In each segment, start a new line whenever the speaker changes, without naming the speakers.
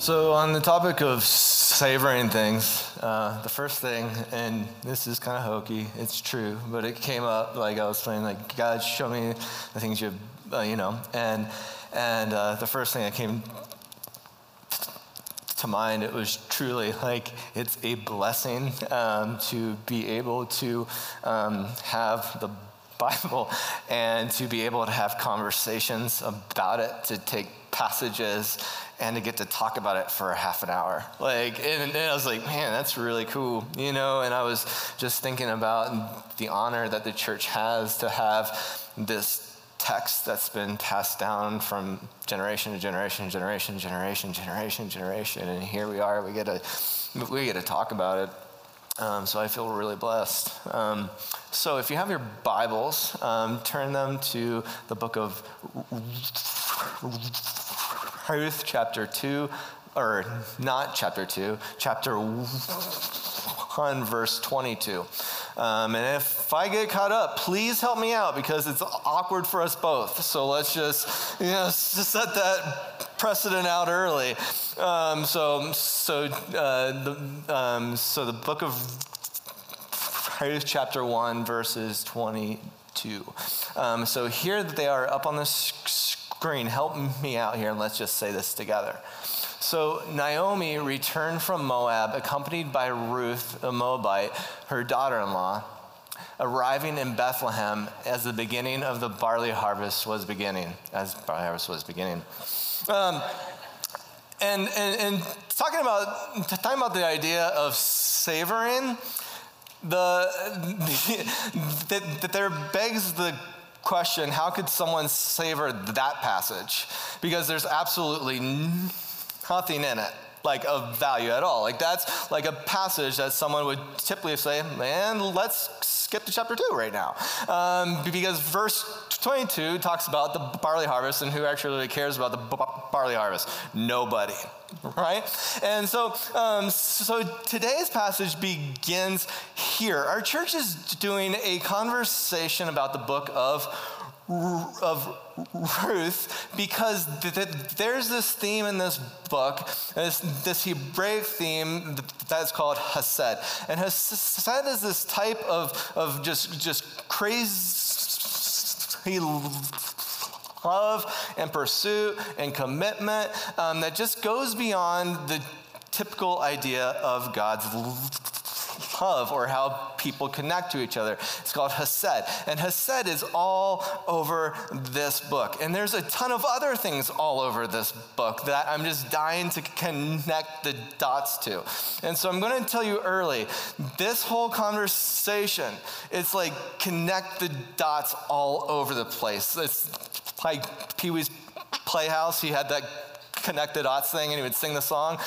So, on the topic of savoring things, uh, the first thing, and this is kind of hokey, it's true, but it came up like I was saying, like, God, show me the things you, uh, you know, and and uh, the first thing that came to mind, it was truly like it's a blessing um, to be able to um, have the Bible and to be able to have conversations about it, to take passages and to get to talk about it for a half an hour. Like, and, and, I was like, man, that's really cool, you know? And I was just thinking about the honor that the church has to have this text that's been passed down from generation to generation, generation, generation, generation, generation, and here we are. We get to we get to talk about it. Um, so I feel really blessed. Um, so if you have your Bibles, um, turn them to the book of Ruth chapter 2, or not chapter 2, chapter 1, verse 22. Um, and if I get caught up, please help me out because it's awkward for us both. So let's just, you know, just set that precedent out early. Um, so, so, uh, the, um, so the book of Ruth, chapter 1, verses 22. Um, so here they are up on the screen. Help me out here and let's just say this together. So Naomi returned from Moab, accompanied by Ruth, a Moabite, her daughter in law, arriving in Bethlehem as the beginning of the barley harvest was beginning, as barley harvest was beginning. Um, and, and, and talking about talking about the idea of savoring, the, the, that there begs the question how could someone savor that passage? Because there's absolutely nothing in it like of value at all. Like that's like a passage that someone would typically say, man, let's skip to chapter 2 right now. Um, because verse 22 talks about the barley harvest and who actually really cares about the barley harvest? Nobody. Right? And so, um, so today's passage begins here. Our church is doing a conversation about the book of of Ruth because th- th- there's this theme in this book, this, this Hebraic theme that's called Hesed. And Hesed is this type of, of just, just crazy love and pursuit and commitment um, that just goes beyond the typical idea of God's love or how people connect to each other. It's called Hesed. And Hesed is all over this book. And there's a ton of other things all over this book that I'm just dying to connect the dots to. And so I'm going to tell you early this whole conversation, it's like connect the dots all over the place. It's like Pee Wee's Playhouse. He had that connect the dots thing and he would sing the song.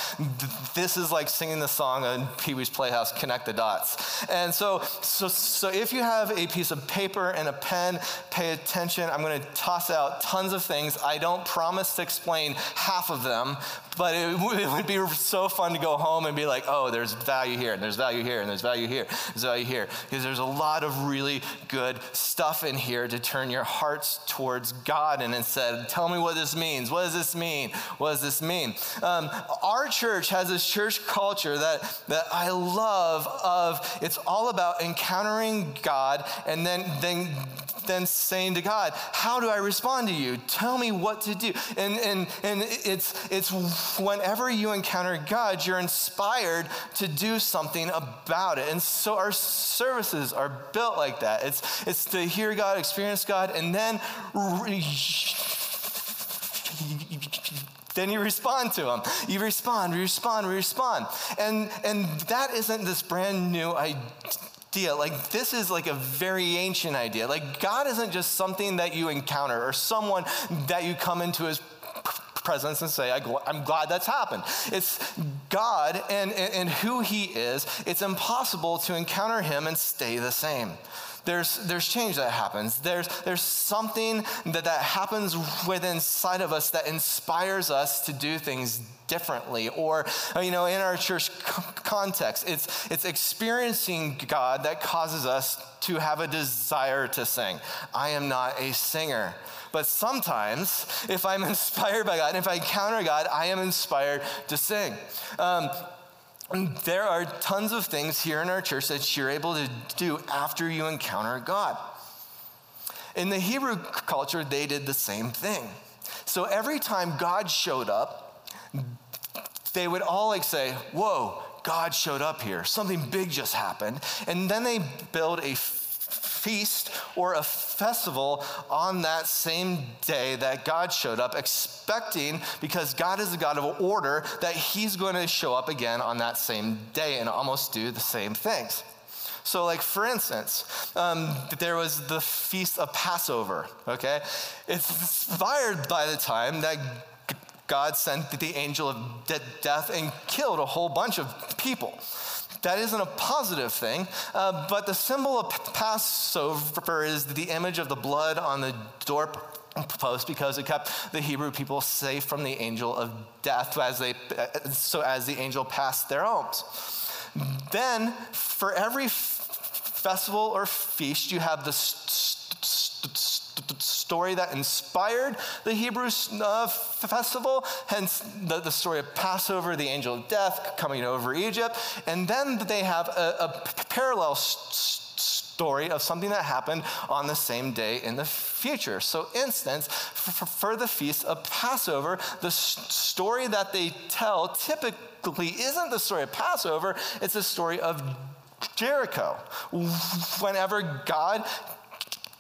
This is like singing the song on Pee Wee's Playhouse, Connect the Dots. And so, so, so if you have a piece of paper and a pen, pay attention. I'm going to toss out tons of things. I don't promise to explain half of them, but it, it would be so fun to go home and be like, oh, there's value here, and there's value here, and there's value here, there's value here. Because there's a lot of really good stuff in here to turn your hearts towards God and instead, tell me what this means. What does this mean? What does this mean? Um, our church has this church culture that, that I love of it's all about encountering God and then, then, then saying to God, how do I respond to you? Tell me what to do. And, and, and it's, it's whenever you encounter God, you're inspired to do something about it. And so our services are built like that. It's, it's to hear God, experience God, and then re- then you respond to him. You respond, respond, respond. And, and that isn't this brand new idea. Like, this is like a very ancient idea. Like, God isn't just something that you encounter or someone that you come into his presence and say, I'm glad that's happened. It's God and, and, and who He is. It's impossible to encounter Him and stay the same. There's, there's change that happens. There's, there's something that, that happens within inside of us that inspires us to do things differently. Or, you know, in our church context, it's, it's experiencing God that causes us to have a desire to sing. I am not a singer. But sometimes, if I'm inspired by God, if I encounter God, I am inspired to sing. Um, there are tons of things here in our church that you're able to do after you encounter God. In the Hebrew culture, they did the same thing. So every time God showed up, they would all like say, Whoa, God showed up here. Something big just happened. And then they build a feast or a festival on that same day that God showed up, expecting, because God is a God of order, that He's going to show up again on that same day and almost do the same things. So, like for instance, um, there was the feast of Passover. Okay, it's inspired by the time that God sent the angel of death and killed a whole bunch of people. That isn't a positive thing, uh, but the symbol of Passover is the image of the blood on the doorpost because it kept the Hebrew people safe from the angel of death as they, so as the angel passed their homes. Then, for every festival or feast, you have the story that inspired the Hebrew uh, festival, hence the, the, story of Passover, the angel of death coming over Egypt. And then they have a, a parallel story of something that happened on the same day in the future. So, instance, for, for the feast of Passover, the story that they tell typically isn't the story of Passover, it's the story of Jericho. Whenever God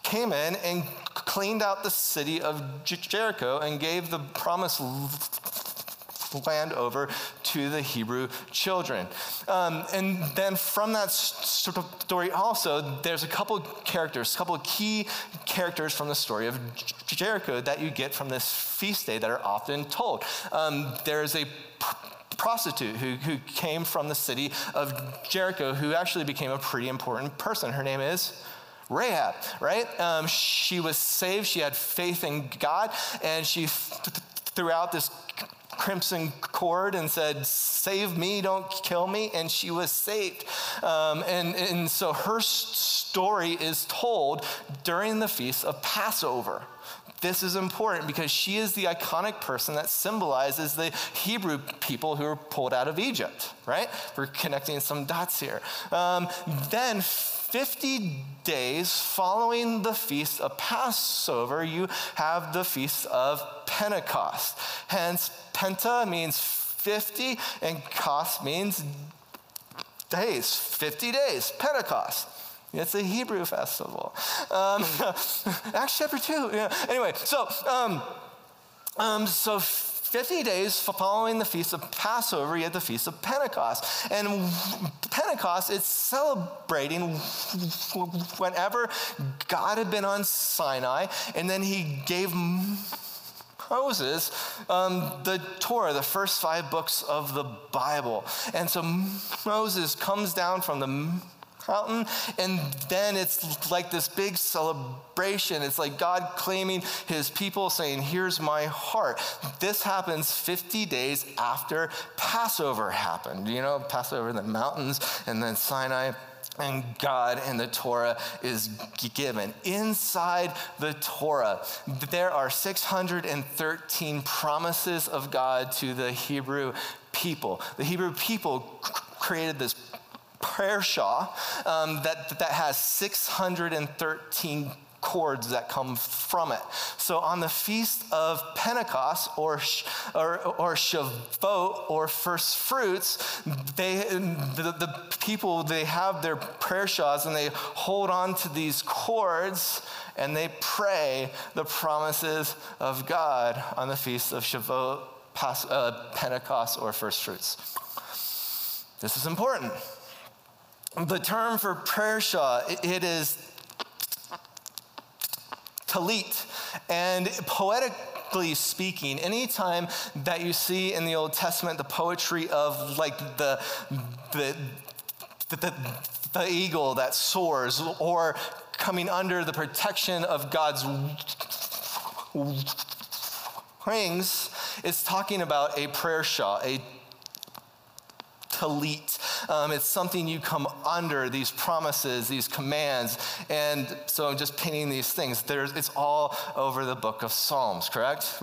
came in and cleaned out the city of Jericho and gave the promised land over to the Hebrew children. Um, and then from that story also, there's a couple characters, a couple key characters from the story of Jericho that you get from this feast day that are often told. Um, there's a prostitute who, who came from the city of Jericho who actually became a pretty important person. Her name is Rahab, right? Um, she was saved. She had faith in God, and she th- threw out this crimson cord and said, Save me, don't kill me. And she was saved. Um, and, and so her story is told during the feast of Passover. This is important because she is the iconic person that symbolizes the Hebrew people who were pulled out of Egypt, right? We're connecting some dots here. Um, then 50 days following the feast of Passover, you have the feast of Pentecost. Hence, Penta means 50, and cost means days, 50 days, Pentecost. It's a Hebrew festival. Um, Acts chapter 2. Yeah. Anyway, so, um, um, so 50 days following the feast of Passover, you had the feast of Pentecost. And Pentecost, it's celebrating whenever God had been on Sinai and then he gave Moses um, the Torah, the first five books of the Bible. And so Moses comes down from the mountain. And then it's like this big celebration. It's like God claiming his people, saying, Here's my heart. This happens 50 days after Passover happened. You know, Passover in the mountains and then Sinai and God and the Torah is given. Inside the Torah, there are 613 promises of God to the Hebrew people. The Hebrew people created this prayer shawl um, that, that has 613 cords that come from it. So on the feast of Pentecost or or, or Shavuot or first fruits, they the, the people they have their prayer shawls and they hold on to these cords and they pray the promises of God on the feast of Shavuot, uh, Pentecost, or first fruits. This is important. The term for prayer shawl, it is talit. And poetically speaking, anytime that you see in the Old Testament the poetry of like the, the, the, the, eagle that soars or coming under the protection of God's wings, it's talking about a prayer shawl, a talit. Um, it's something you come under, these promises, these commands. And so I'm just painting these things. There's, it's all over the book of Psalms, correct?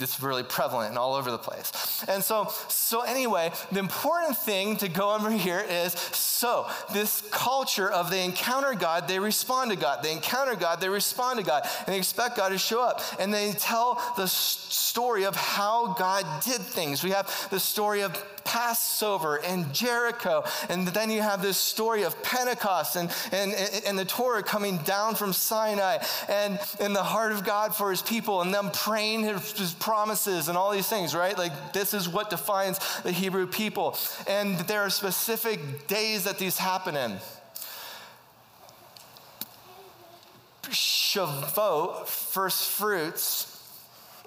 It's really prevalent and all over the place. And so, so anyway, the important thing to go over here is so this culture of they encounter God, they respond to God. They encounter God, they respond to God, and they expect God to show up. And they tell the story of how God did things. We have the story of Passover and Jericho. And then you have this story of Pentecost and, and, and the Torah coming down from Sinai and, and the heart of God for his people and them praying his, his promises and all these things, right? Like this is what defines the Hebrew people. And there are specific days that these happen in. Shavuot, first fruits,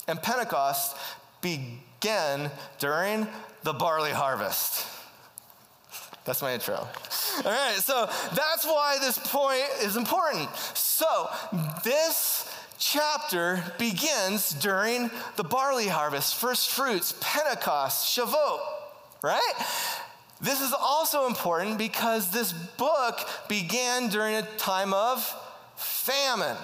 and Pentecost begin during the barley harvest. That's my intro. All right, so that's why this point is important. So, this chapter begins during the barley harvest, first fruits, Pentecost, Shavuot, right? This is also important because this book began during a time of famine,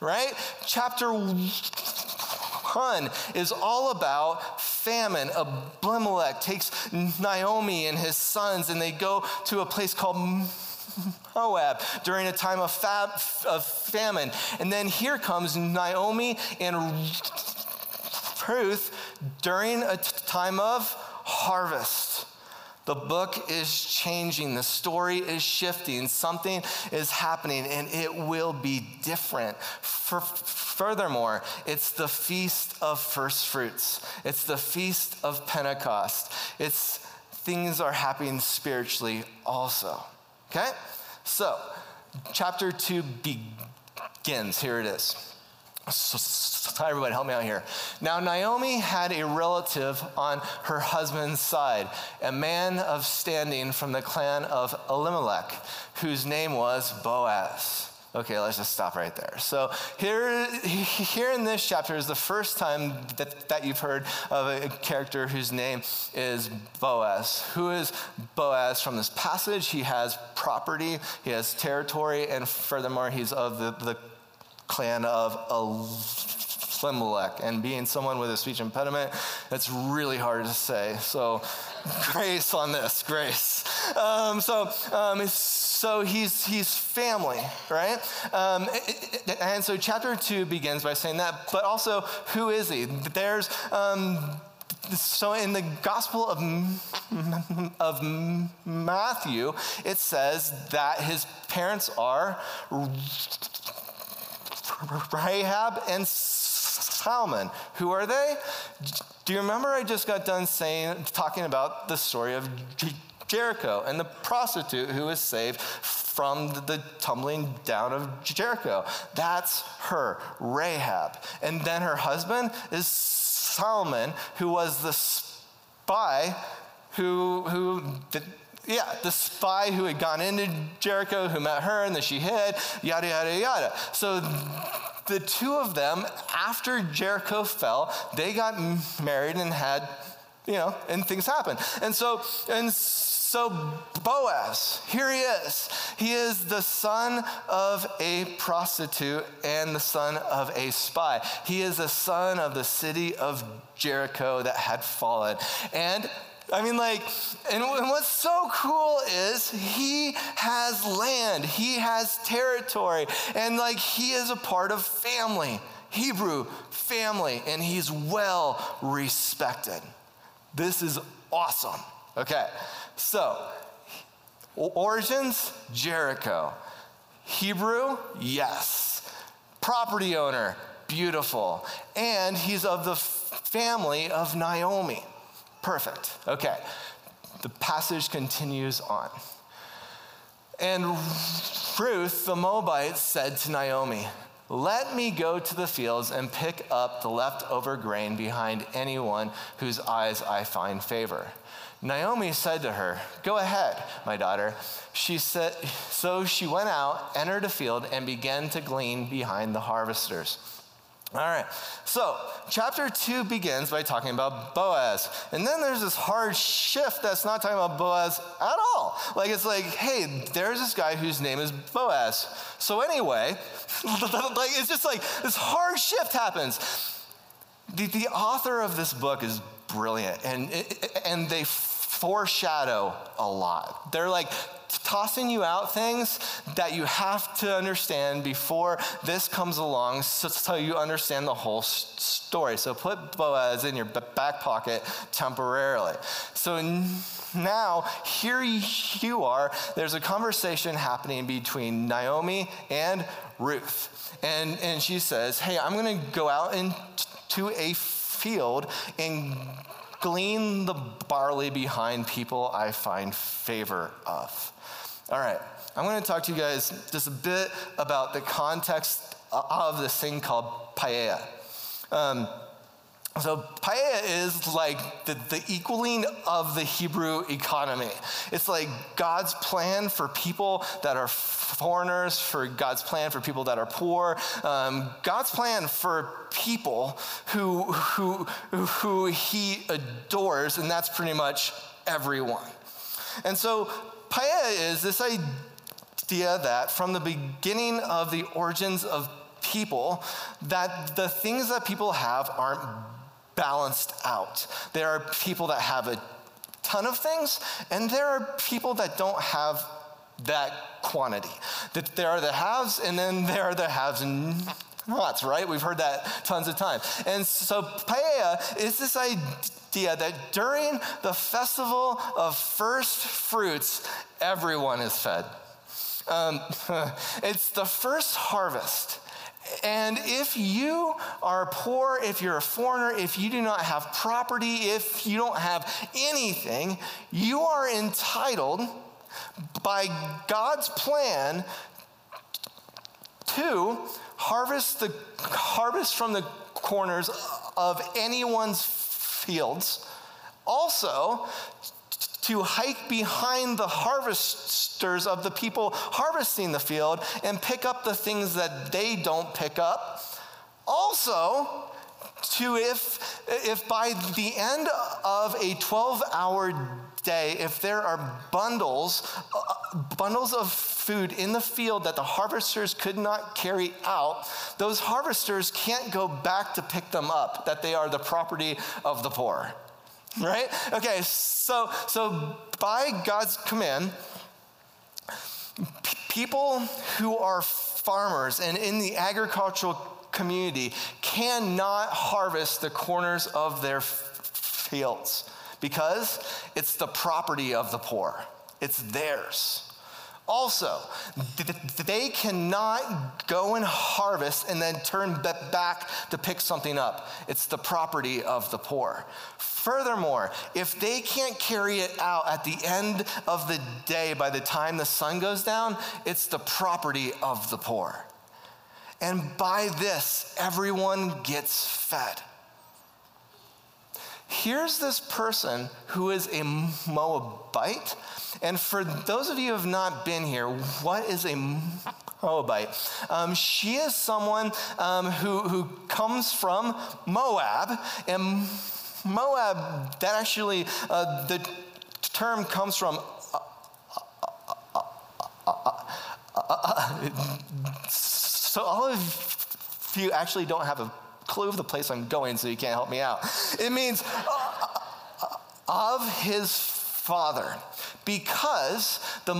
right? Chapter 1 is all about famine. Abimelech takes Naomi and his sons, and they go to a place called Moab during a time of, fab, of famine. And then here comes Naomi and Ruth during a time of harvest. The book is changing, the story is shifting, something is happening, and it will be different. For, furthermore, it's the feast of first fruits, it's the feast of Pentecost. It's things are happening spiritually also. Okay? So, chapter 2 begins. Here it is. Everybody, help me out here. Now, Naomi had a relative on her husband's side, a man of standing from the clan of Elimelech, whose name was Boaz. Okay, let's just stop right there. So here, here in this chapter is the first time that, that you've heard of a character whose name is Boaz. Who is Boaz from this passage? He has property, he has territory, and furthermore, he's of the, the clan of Elimelech. And being someone with a speech impediment, it's really hard to say. So, grace on this, grace. Um, so, um, so he's, he's family, right? Um, and so chapter two begins by saying that, but also, who is he? There's, um, so in the Gospel of, of Matthew, it says that his parents are Rahab and Salmon. Who are they? Do you remember I just got done saying, talking about the story of Jericho and the prostitute who was saved from the tumbling down of Jericho? That's her, Rahab. And then her husband is Salmon, who was the spy who, who yeah, the spy who had gone into Jericho, who met her, and then she hid, yada, yada, yada. So the two of them, after Jericho fell, they got married and had, you know, and things happened. And so, and so Boaz, here he is. He is the son of a prostitute and the son of a spy. He is the son of the city of Jericho that had fallen. And I mean, like, and, what's so cool is he has land, he has territory, and like, he is a part of family, Hebrew family, and he's well respected. This is awesome. Okay, so origins Jericho. Hebrew, yes. Property owner, beautiful. And he's of the family of Naomi. Perfect. Okay. The passage continues on. And Ruth the Moabite said to Naomi, Let me go to the fields and pick up the leftover grain behind anyone whose eyes I find favor. Naomi said to her, Go ahead, my daughter. She said, so she went out, entered a field, and began to glean behind the harvesters. All right, so chapter two begins by talking about Boaz. And then there's this hard shift that's not talking about Boaz at all. Like, it's like, hey, there's this guy whose name is Boaz. So, anyway, like, it's just like this hard shift happens. The, the author of this book is brilliant, and, and they foreshadow a lot. They're like tossing you out things that you have to understand before this comes along so, so you understand the whole story. So put Boaz in your back pocket temporarily. So now, here you are. There's a conversation happening between Naomi and Ruth. And, and she says, Hey, I'm going to go out into a field and glean the barley behind people I find favor of. All right, I'm going to talk to you guys just a bit about the context of this thing called peah. Um, so peah is like the, the, equaling of the Hebrew economy. It's like God's plan for people that are foreigners, for God's plan for people that are poor, um, God's plan for people who, who, who he adores, and that's pretty much everyone. And so peah is this idea that from the beginning of the origins of people, that the things that people have aren't balanced out. There are people that have a ton of things, and there are people that don't have that quantity. That there are the haves, and then there are the haves and nots, right? We've heard that tons of times. And so peah is this idea that during the festival of first fruits, everyone is fed. Um, it's the first harvest. And if you are poor, if you're a foreigner, if you do not have property, if you don't have anything, you are entitled by God's plan to harvest the harvest from the corners of anyone's fields. Also, to hike behind the harvesters of the people harvesting the field and pick up the things that they don't pick up. Also, to if, if by the end of a 12 hour day, if there are bundles, uh, bundles of food in the field that the harvesters could not carry out, those harvesters can't go back to pick them up, that they are the property of the poor right? Okay, so so by God's command, p- people who are farmers and in the agricultural community cannot harvest the corners of their f- fields because it's the property of the poor. It's theirs. Also, they cannot go and harvest and then turn back to pick something up. It's the property of the poor. Furthermore, if they can't carry it out at the end of the day by the time the sun goes down, it's the property of the poor. And by this, everyone gets fed. Here's this person who is a Moabite and for those of you who have not been here, what is a Moabite? Um, she is someone um, who, who comes from Moab, and Moab, that actually, uh, the term comes from. so all of you actually don't have a clue of the place I'm going, so you can't help me out. It means of his father because the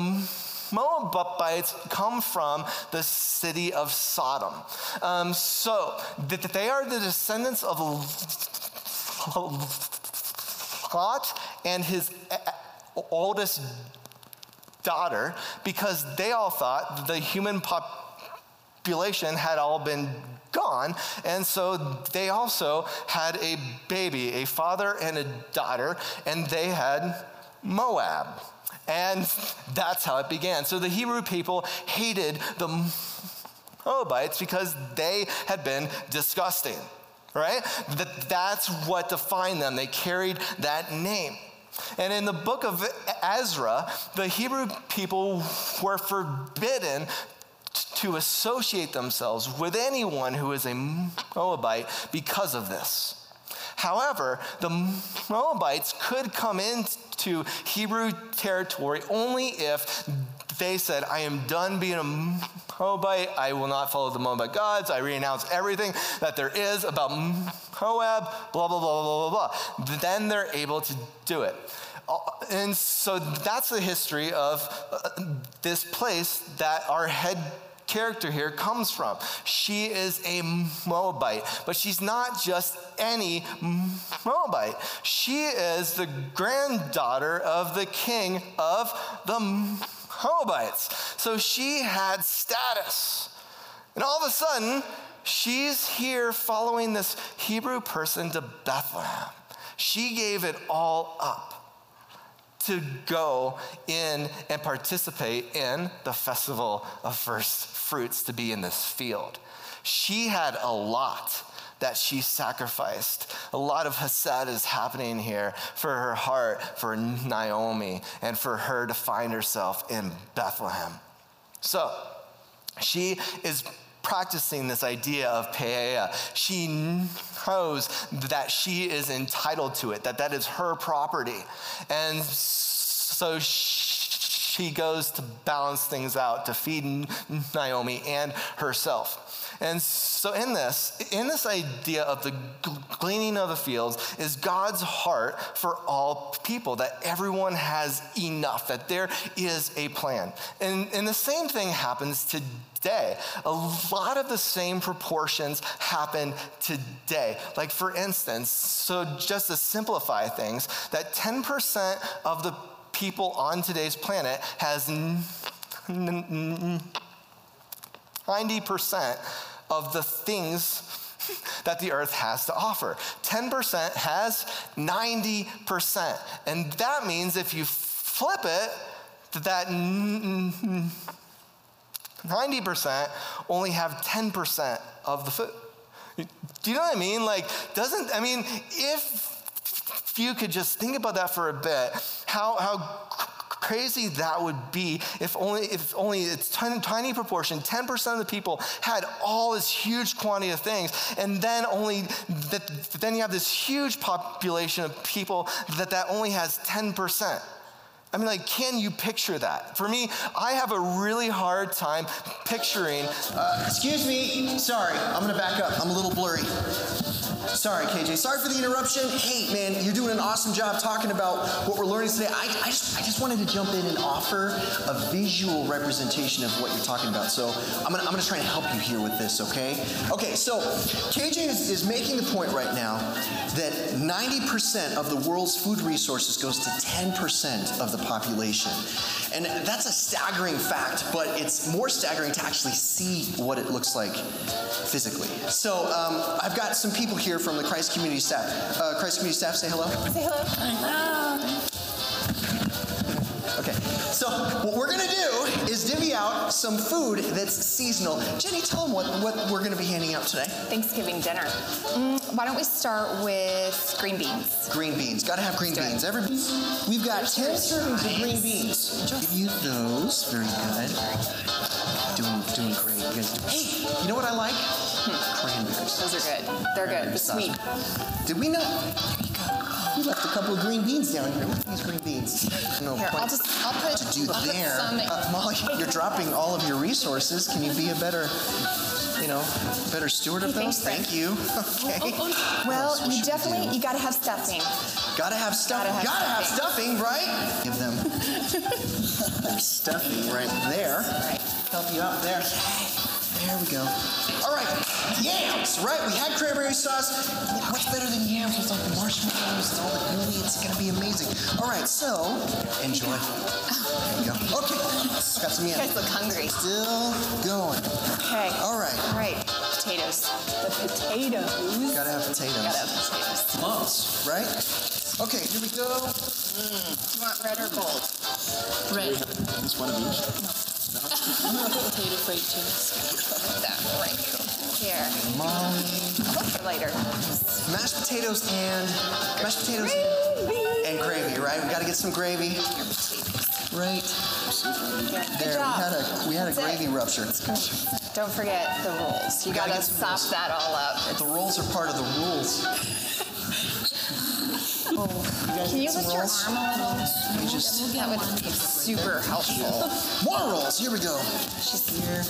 Moabites come from the city of Sodom. Um, so that they are the descendants of Lot and his oldest daughter because they all thought the human population had all been gone. And so they also had a baby, a father and a daughter, and they had Moab. And that's how it began. So the Hebrew people hated the Moabites because they had been disgusting, right? That, that's what defined them. They carried that name. And in the book of Ezra, the Hebrew people were forbidden to associate themselves with anyone who is a Moabite because of this. However, the Moabites could come into Hebrew territory only if they said, I am done being a Moabite. I will not follow the Moabite gods. I renounce everything that there is about Moab, blah, blah, blah, blah, blah, blah. Then they're able to do it. Uh, and so that's the history of uh, this place that our head character here comes from. She is a Moabite, but she's not just any Moabite. She is the granddaughter of the king of the Moabites. So she had status. And all of a sudden, she's here following this Hebrew person to Bethlehem. She gave it all up to go in and participate in the festival of first fruits to be in this field. She had a lot that she sacrificed. A lot of Hesed is happening here for her heart, for Naomi, and for her to find herself in Bethlehem. So she is practicing this idea of peah. She knows that she is entitled to it, that that is her property. And so she goes to balance things out, to feed Naomi and herself. And so, in this, in this idea of the gleaning of the fields, is God's heart for all people, that everyone has enough, that there is a plan. And, and the same thing happens today. A lot of the same proportions happen today. Like, for instance, so just to simplify things, that 10% of the people on today's planet has 90% of the things that the earth has to offer. 10% has 90%. And that means if you flip it, that 90% only have 10% of the food. Do you know what I mean? Like, doesn't, I mean, if you could just think about that for a bit, how, how crazy that would be if only if only it's tiny, tiny proportion 10% of the people had all this huge quantity of things and then only that then you have this huge population of people that that only has 10% I mean, like, can you picture that? For me, I have a really hard time picturing.
Uh, excuse me. Sorry, I'm gonna back up. I'm a little blurry. Sorry, KJ. Sorry for the interruption. Hey, man, you're doing an awesome job talking about what we're learning today. I, I, just, I just wanted to jump in and offer a visual representation of what you're talking about. So I'm gonna, I'm gonna try and help you here with this, okay? Okay, so KJ is, is making the point right now that 90% of the world's food resources goes to 10% of the population. And that's a staggering fact, but it's more staggering to actually see what it looks like physically. So um, I've got some people here from the Christ Community staff. Uh, Christ Community staff, say hello.
Say hello. Hello.
So what we're gonna do is divvy out some food that's seasonal. Jenny, tell them what, what we're gonna be handing out today.
Thanksgiving dinner. Mm, why don't we start with green beans?
Green beans, gotta have green beans. Every, we've got 10 servings of green beans. Give you those, very good. Doing, doing great. You guys do, hey, you know what I like? Cranberries.
Those are good. They're good. Sweet.
Did we not? We left a couple of green beans down here. Look at these green beans. No
Here,
point
I'll just I'll put,
to do
I'll put
there.
some.
Uh, Molly, you're dropping all of your resources. Can you be a better, you know, better steward of those? Thank you. Okay.
well,
What
you definitely you gotta have stuffing.
Gotta have stuffing.
Gotta
Gotta
have
stuffing, right? Give them their stuffing right there.
Right.
Help you out there. There we go. All right, yams, right? We had cranberry sauce. What's better than yams with like the marshmallows and all the gooey? It's gonna be amazing. All right, so enjoy. There you go. Okay, got some
You guys
yams.
look hungry.
Still going.
Okay.
All right.
All right. Potatoes. The potatoes.
Gotta have potatoes.
Gotta have potatoes.
Months, right? Okay, here we go. Mm.
You want red or gold? Red.
Just one of each.
Potato fried chicken.
Put that right here.
Molly.
For later.
Mashed potatoes and mashed potatoes and gravy, right? We got to get some gravy. Right there. We had a we had a
That's it.
gravy rupture.
Don't forget the rules. You
Gotta
gotta,
rules.
that all up.
The rolls are part of the rules.
Can you lift your arm a little?
We just
That would be super helpful.
more rolls. Here we go.
Just
Here,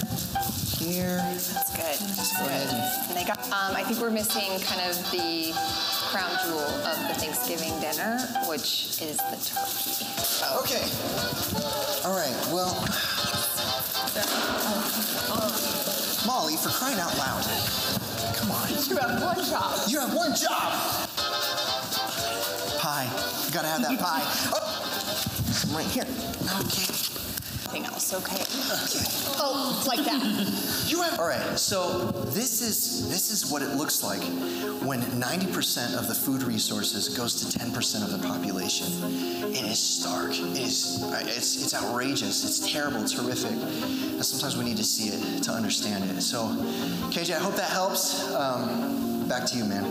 here.
That's good. That's good. And they got, um, I think we're missing kind of the crown jewel of the Thanksgiving dinner, which is the turkey.
Okay. All right. Well, Molly, for crying out loud. Come on.
You have one job.
You have one job. Pie. You gotta have that pie. Oh, some right here. Okay.
Anything else, okay?
Okay.
Oh, like that.
You have. All right. So this is this is what it looks like when 90% of the food resources goes to 10% of the population. It is stark. It is. It's it's outrageous. It's terrible. It's horrific. And sometimes we need to see it to understand it. So, KJ, I hope that helps. Um, back to you, man.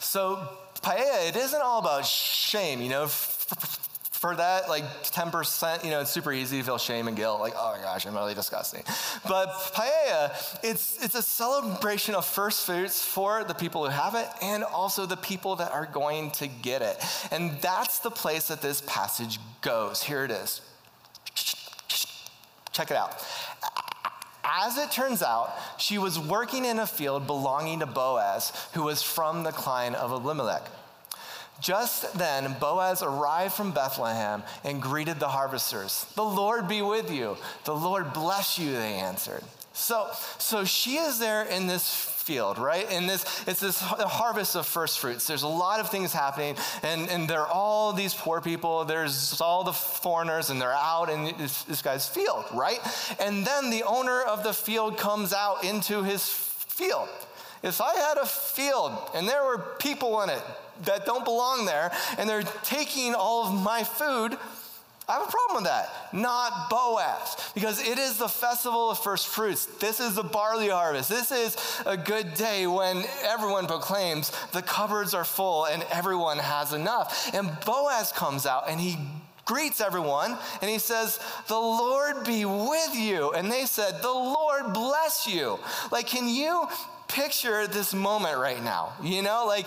So, peah, it isn't all about shame, you know. For that, like 10%, you know, it's super easy to feel shame and guilt, like, oh my gosh, I'm really disgusting. But peah, it's, it's a celebration of first fruits for the people who have it and also the people that are going to get it. And that's the place that this passage goes. Here it is. Check it out. As it turns out, she was working in a field belonging to Boaz, who was from the clan of Elimelech. Just then, Boaz arrived from Bethlehem and greeted the harvesters. The Lord be with you. The Lord bless you, they answered. So, so she is there in this field, right? And this, it's this harvest of first fruits. There's a lot of things happening, and, and there are all these poor people. There's all the foreigners, and they're out in this, this guy's field, right? And then the owner of the field comes out into his field. If I had a field and there were people in it that don't belong there, and they're taking all of my food, I have a problem with that. Not Boaz, because it is the festival of first fruits. This is the barley harvest. This is a good day when everyone proclaims the cupboards are full and everyone has enough. And Boaz comes out and he greets everyone and he says, The Lord be with you. And they said, The Lord bless you. Like, can you picture this moment right now you know like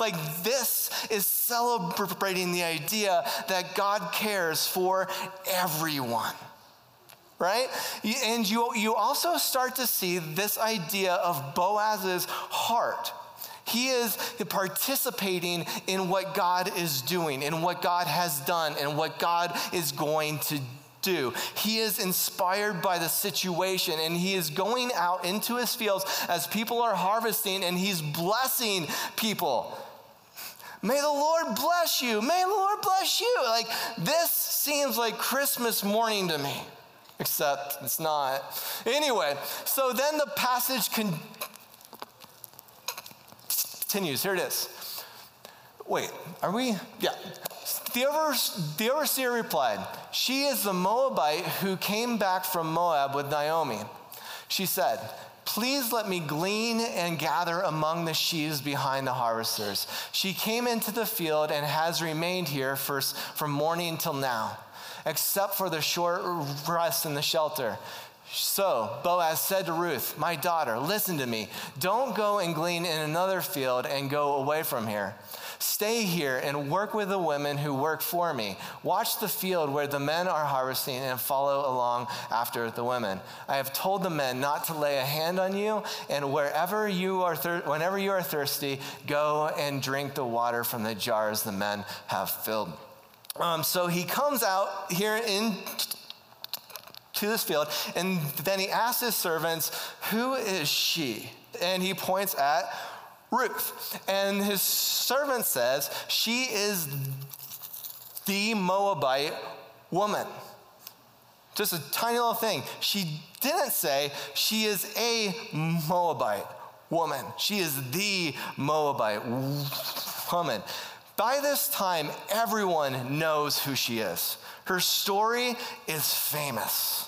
like this is celebrating the idea that god cares for everyone right and you you also start to see this idea of boaz's heart he is participating in what God is doing, in what God has done, and what God is going to do. He is inspired by the situation and he is going out into his fields as people are harvesting and he's blessing people. May the Lord bless you. May the Lord bless you. Like this seems like Christmas morning to me, except it's not. Anyway, so then the passage con- continues. Here it is. Wait, are we? Yeah. The, overseer replied, She is the Moabite who came back from Moab with Naomi. She said, Please let me glean and gather among the sheaves behind the harvesters. She came into the field and has remained here for, from morning till now, except for the short rest in the shelter. So Boaz said to Ruth, My daughter, listen to me. Don't go and glean in another field and go away from here. Stay here and work with the women who work for me. Watch the field where the men are harvesting and follow along after the women. I have told the men not to lay a hand on you, and wherever you are thir- whenever you are thirsty, go and drink the water from the jars the men have filled. Um, so he comes out here in to this field, and then he asks his servants, Who is she? And he points at Ruth. And his servant says, She is the Moabite woman. Just a tiny little thing. She didn't say she is a Moabite woman. She is the Moabite woman. By this time, everyone knows who she is, Her story is famous,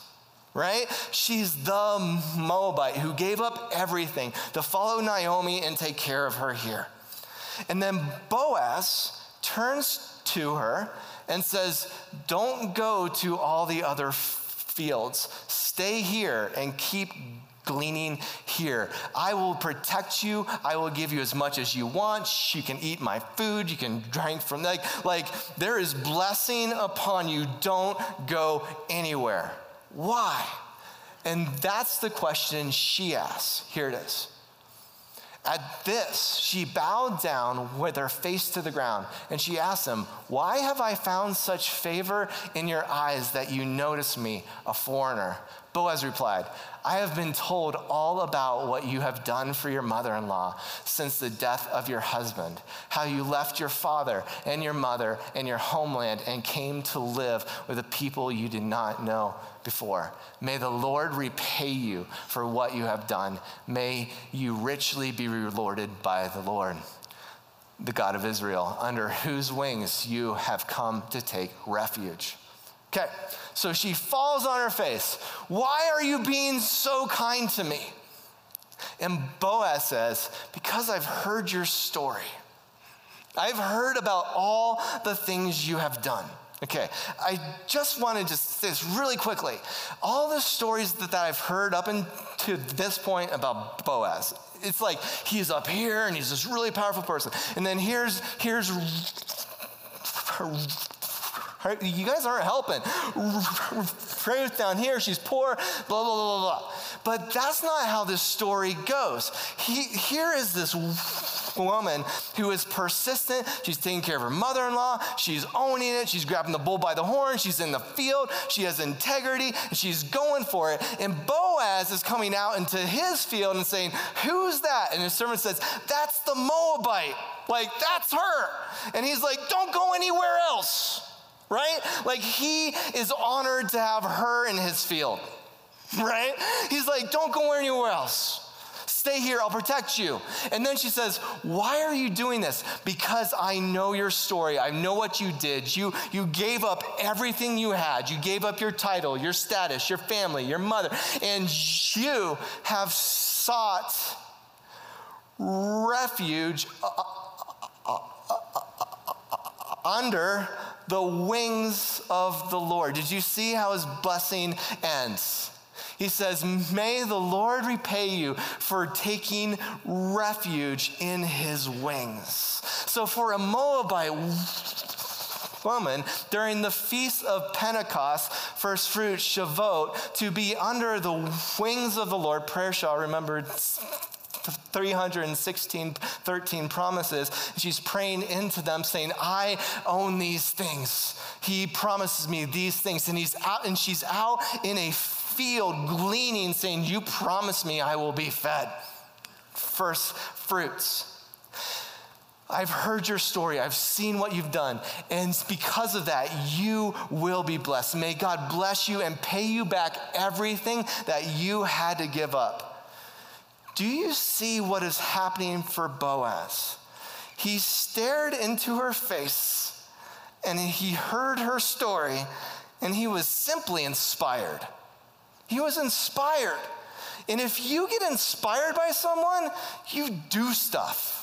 right? She's the Moabite who gave up everything to follow Naomi and take care of her here. And then Boaz turns to her and says, Don't go to all the other fields. Stay here and keep gleaning here. I will protect you. I will give you as much as you want. You can eat my food. You can drink from like like there is blessing upon you. Don't go anywhere. Why? And that's the question she asks. Here it is. At this, she bowed down with her face to the ground, and she asked him, Why have I found such favor in your eyes that you notice me, a foreigner? Boaz replied, I have been told all about what you have done for your mother in law since the death of your husband, how you left your father and your mother and your homeland and came to live with a people you did not know before. May the Lord repay you for what you have done. May you richly be rewarded by the Lord, the God of Israel, under whose wings you have come to take refuge. Okay, so she falls on her face. Why are you being so kind to me? And Boaz says, Because I've heard your story. I've heard about all the things you have done. Okay, I just want to just say this really quickly. All the stories that, that I've heard up until this point about Boaz, it's like he's up here and he's this really powerful person. And then here's, here's you guys aren't helping. Ruth down here, she's poor, blah, blah, blah, blah. But that's not how this story goes. He, here is this woman who is persistent. She's taking care of her mother in law. She's owning it. She's grabbing the bull by the horn. She's in the field. She has integrity. And she's going for it. And Boaz is coming out into his field and saying, Who's that? And his servant says, That's the Moabite. Like, that's her. And he's like, Don't go anywhere else right? Like he is honored to have her in his field, right? He's like, don't go anywhere else. Stay here, I'll protect you. And then she says, Why are you doing this? Because I know your story. I know what you did. You, you gave up everything you had. You gave up your title, your status, your family, your mother, and you have sought refuge uh, uh, uh, under the wings of the Lord. Did you see how his blessing ends? He says, May the Lord repay you for taking refuge in his wings. So, for a Moabite woman during the feast of Pentecost, first fruit, Shavuot, to be under the wings of the Lord, prayer shall remember 316, 13 promises. She's praying into them, saying, I own these things. He promises me these things. And he's out, and she's out in a field gleaning, saying, You promise me I will be fed. First fruits. I've heard your story. I've seen what you've done. And because of that, you will be blessed. May God bless you and pay you back everything that you had to give up. Do you see what is happening for Boaz? He stared into her face and he heard her story and he was simply inspired. He was inspired. And if you get inspired by someone, you do stuff.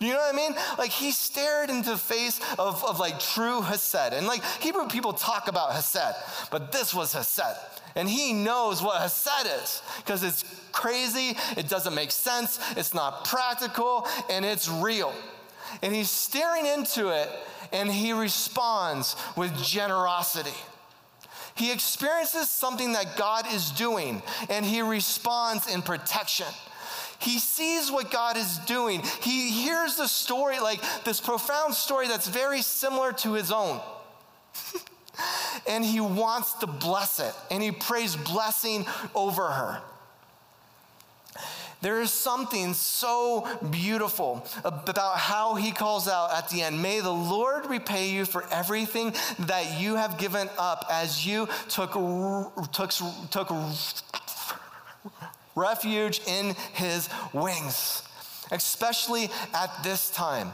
You know what I mean? Like he stared into the face of, of like true Hesed. And like Hebrew people talk about Hesed, but this was Hesed. And he knows what Hesed is because it's crazy, it doesn't make sense, it's not practical, and it's real. And he's staring into it and he responds with generosity. He experiences something that God is doing and he responds in protection. He sees what God is doing. He hears the story, like this profound story that's very similar to his own. and he wants to bless it. And he prays blessing over her. There is something so beautiful about how he calls out at the end May the Lord repay you for everything that you have given up as you took, took, took refuge in his wings, especially at this time.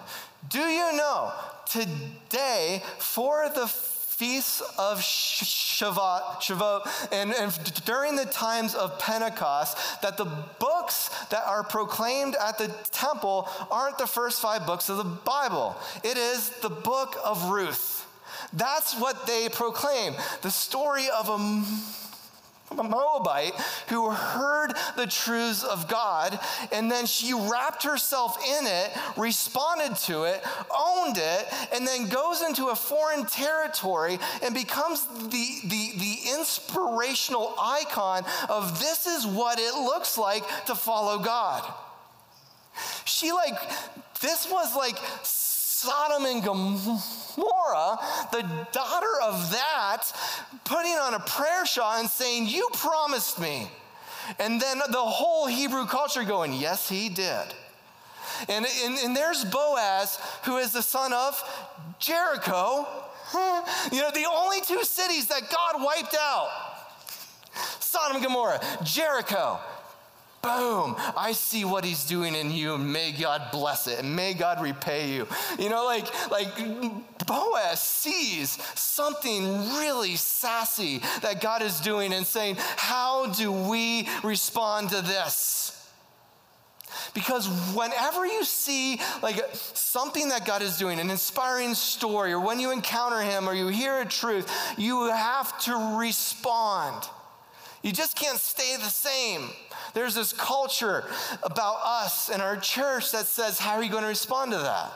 Do you know today, for the feasts of Shavuot, Shavuot and, and during the times of Pentecost, that the books that are proclaimed at the temple aren't the first five books of the Bible. It is the book of Ruth. That's what they proclaim the story of a a Moabite who heard the truths of God and then she wrapped herself in it, responded to it, owned it, and then goes into a foreign territory and becomes the, the, the inspirational icon of this is what it looks like to follow God. She, like, this was like Sodom and Gomorrah, the daughter of that, putting on a prayer shawl and saying, You promised me. And then the whole Hebrew culture going, Yes, he did. And, and, and there's Boaz, who is the son of Jericho. You know, the only two cities that God wiped out Sodom and Gomorrah, Jericho. Boom, I see what he's doing in you, may God bless it, and may God repay you. You know, like, like Boaz sees something really sassy that God is doing and saying, How do we respond to this? Because whenever you see like something that God is doing, an inspiring story, or when you encounter Him or you hear a truth, you have to respond. You just can't stay the same. There's this culture about us and our church that says, How are you going to respond to that?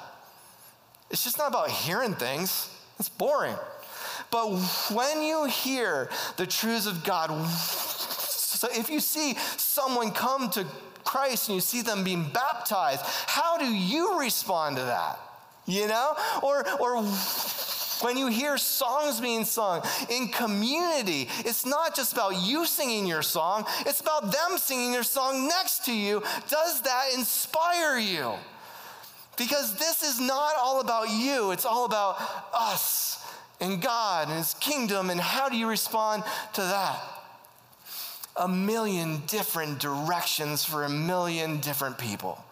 It's just not about hearing things, it's boring. But when you hear the truths of God, so if you see someone come to Christ and you see them being baptized, how do you respond to that? You know? Or, or when you hear songs being sung in community, it's not just about you singing your song, it's about them singing your song next to you. Does that inspire you? Because this is not all about you, it's all about us and God and His kingdom. And how do you respond to that? A million different directions for a million different people.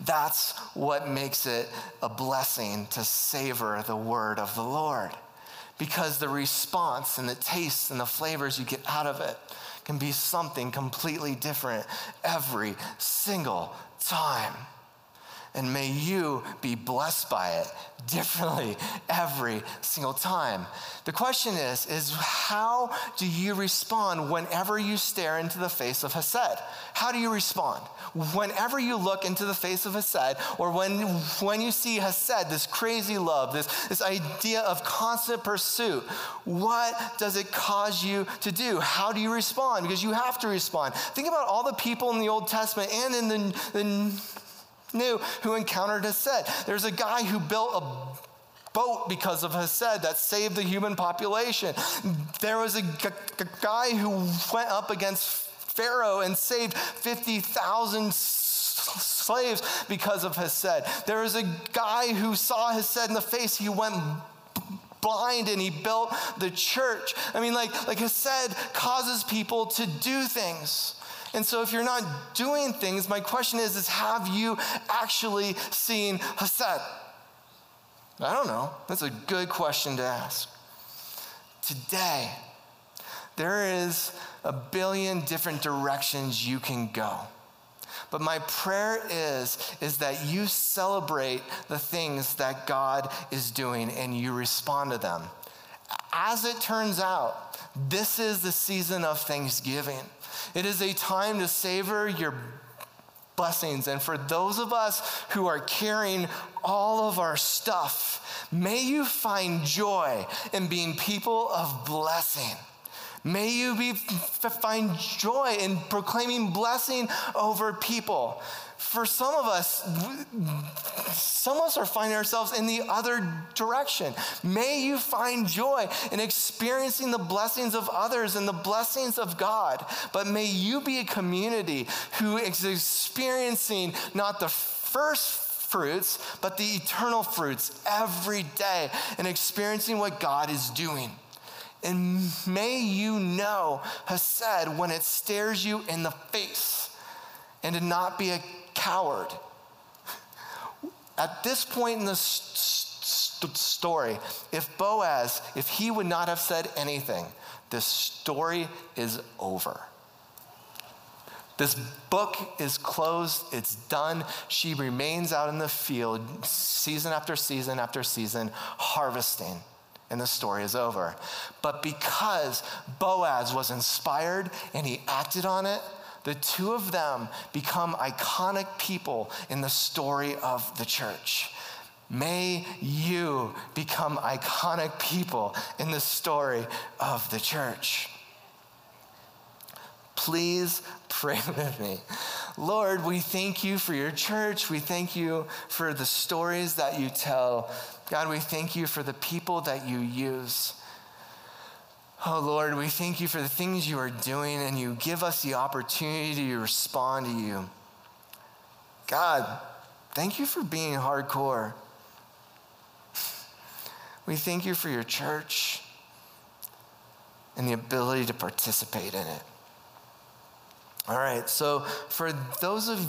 That's what makes it a blessing to savor the word of the Lord. Because the response and the tastes and the flavors you get out of it can be something completely different every single time. And may you be blessed by it differently every single time. The question is is how do you respond whenever you stare into the face of Hesed? How do you respond? Whenever you look into the face of Hesed or when when you see Hesed, this crazy love, this this idea of constant pursuit, what does it cause you to do? How do you respond? Because you have to respond. Think about all the people in the Old Testament and in the, the New who encountered Hesed. There's a guy who built a boat because of Hesed that saved the human population. There was a guy who went up against Pharaoh and saved 50,000 slaves because of Hesed. There was a guy who saw Hesed in the face. He went blind and he built the church. I mean, like, like Hesed causes people to do things. And so if you're not doing things, my question is, is have you actually seen Hesed? I don't know. That's a good question to ask. Today, there is a billion different directions you can go. But my prayer is, is that you celebrate the things that God is doing and you respond to them. As it turns out, this is the season of Thanksgiving. It is a time to savor your blessings. And for those of us who are carrying all of our stuff, may you find joy in being people of blessing. May you be, find joy in proclaiming blessing over people for some of us, some of us are finding ourselves in the other direction. May you find joy in experiencing the blessings of others and the blessings of God. But may you be a community who is experiencing not the first fruits, but the eternal fruits every day and experiencing what God is doing. And may you know Hesed when it stares you in the face and to not be a coward. At this point in the st- story. If Boaz, if he would not have said anything, this story is over. This book is closed, it's done. She remains out in the field season after season after season, harvesting, and the story is over. But because Boaz was inspired and he acted on it, the two of them become iconic people in the story of the church. May you become iconic people in the story of the church. Please pray with me. Lord, we thank you for your church. We thank you for the stories that you tell. God, we thank you for the people that you use. Oh Lord, we thank you for the things you are doing and you give us the opportunity to respond to you. God, thank you for being hardcore. We thank you for your church and the ability to participate in it. All right, so for those of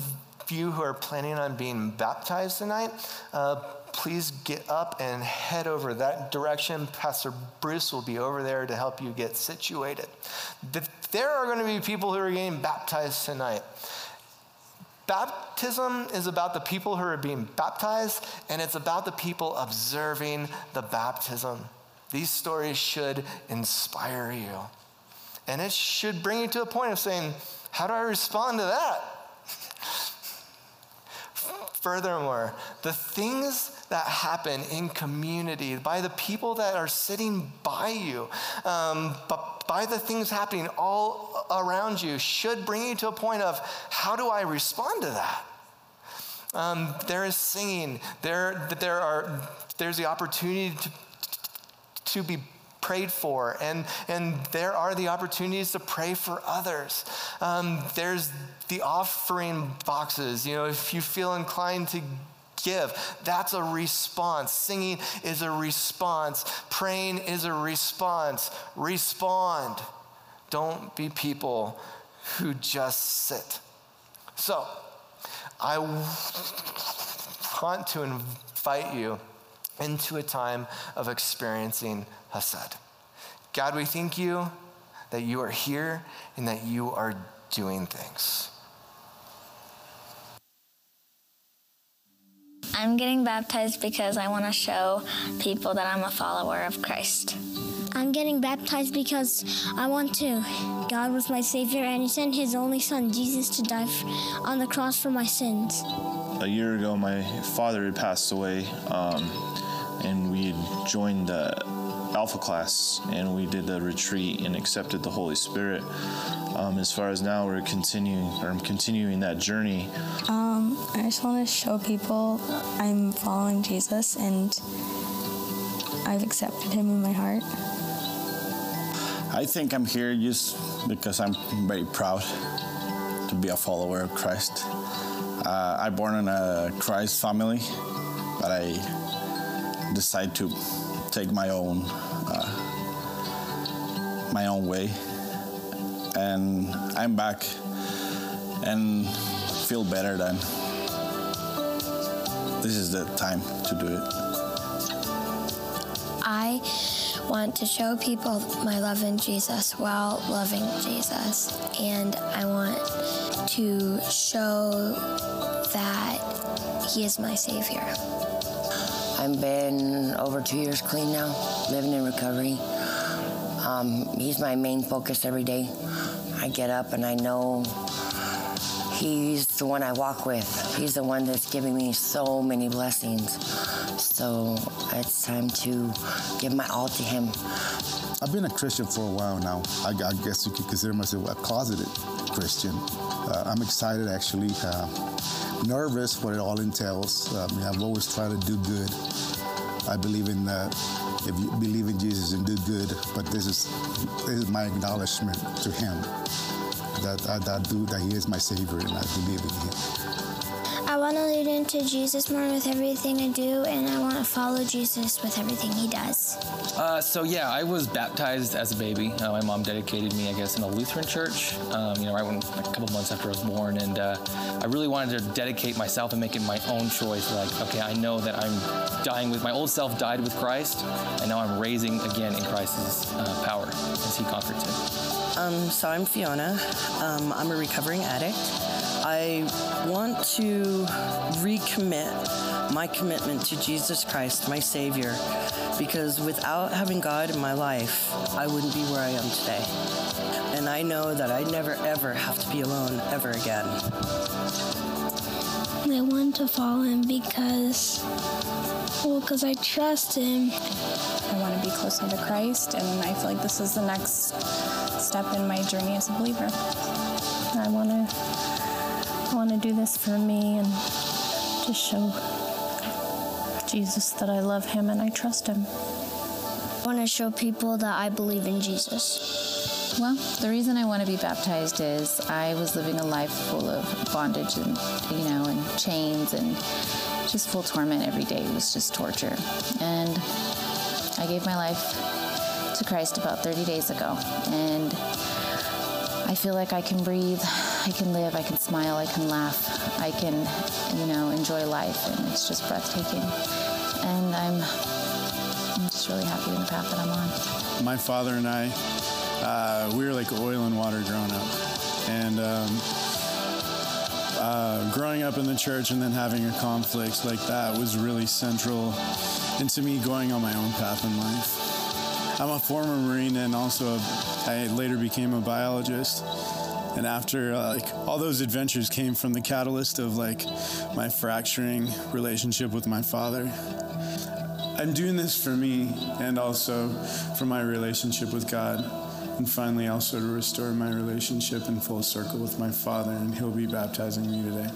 you who are planning on being baptized tonight, uh, please get up and head over that direction. Pastor Bruce will be over there to help you get situated. There are going to be people who are getting baptized tonight. Baptism is about the people who are being baptized, and it's about the people observing the baptism. These stories should inspire you. And it should bring you to a point of saying, How do I respond to that? Furthermore, the things that happen in community by the people that are sitting by you, um, but by the things happening all around you, should bring you to a point of how do I respond to that? Um, there is singing. There, there are. There's the opportunity to, to be prayed for, and, and there are the opportunities to pray for others. Um, there's the offering boxes. You know, if you feel inclined to give, that's a response. Singing is a response, praying is a response. Respond. Don't be people who just sit. So, I want to invite you into a time of experiencing Hesed. God, we thank you that you are here and that you are doing things.
I'm getting baptized because I want to show people that I'm a follower of Christ.
I'm getting baptized because I want to. God was my Savior, and He sent His only Son, Jesus, to die on the cross for my sins.
A year ago, my father had passed away, um, and we had joined the Alpha class, and we did the retreat and accepted the Holy Spirit. Um, as far as now, we're continuing, or I'm continuing that journey.
Um, I just want to show people I'm following Jesus, and I've accepted Him in my heart.
I think I'm here just because I'm very proud to be a follower of Christ. Uh, I'm born in a Christ family, but I decided to take my own my own way, and I'm back and feel better than this is the time to do it.
I want to show people my love in Jesus while loving Jesus. And I want to show that He is my Savior.
I've been over two years clean now, living in recovery. Um, he's my main focus every day. I get up and I know He's the one I walk with. He's the one that's giving me so many blessings. So it's time to give my all to Him.
I've been a Christian for a while now. I, I guess you could consider myself a closeted Christian. Uh, I'm excited, actually. Uh, nervous what it all entails. Um, I've always tried to do good. I believe in uh, if you believe in Jesus and do good, but this is this is my acknowledgement to Him that I, that do that He is my Savior and I believe in Him.
I lead into Jesus more with everything I do, and I want to follow Jesus with everything He does.
Uh, so yeah, I was baptized as a baby. Uh, my mom dedicated me, I guess, in a Lutheran church. Um, you know, right when a couple months after I was born, and uh, I really wanted to dedicate myself and make it my own choice. Like, okay, I know that I'm dying with my old self died with Christ, and now I'm raising again in Christ's uh, power as He conquered sin.
Um, so I'm Fiona. Um, I'm a recovering addict. I want to recommit my commitment to Jesus Christ, my Savior, because without having God in my life, I wouldn't be where I am today. And I know that I never ever have to be alone ever again.
I want to follow him because, well, because I trust him.
I want to be closer to Christ, and I feel like this is the next step in my journey as a believer. I want to, want to do this for me and just show Jesus that I love him and I trust him.
I want to show people that I believe in Jesus.
Well, the reason I want to be baptized is I was living a life full of bondage and, you know, and chains and just full torment every day. It was just torture. And I gave my life to Christ about 30 days ago. And I feel like I can breathe, I can live, I can smile, I can laugh, I can, you know, enjoy life. And it's just breathtaking. And I'm, I'm just really happy in the path that I'm on.
My father and I, uh, we were like oil and water growing up. And um, uh, growing up in the church and then having a conflict like that was really central into me going on my own path in life. I'm a former Marine and also a, I later became a biologist. And after uh, like all those adventures came from the catalyst of like my fracturing relationship with my father. I'm doing this for me and also for my relationship with God and finally also to restore my relationship in full circle with my father and he'll be baptizing me today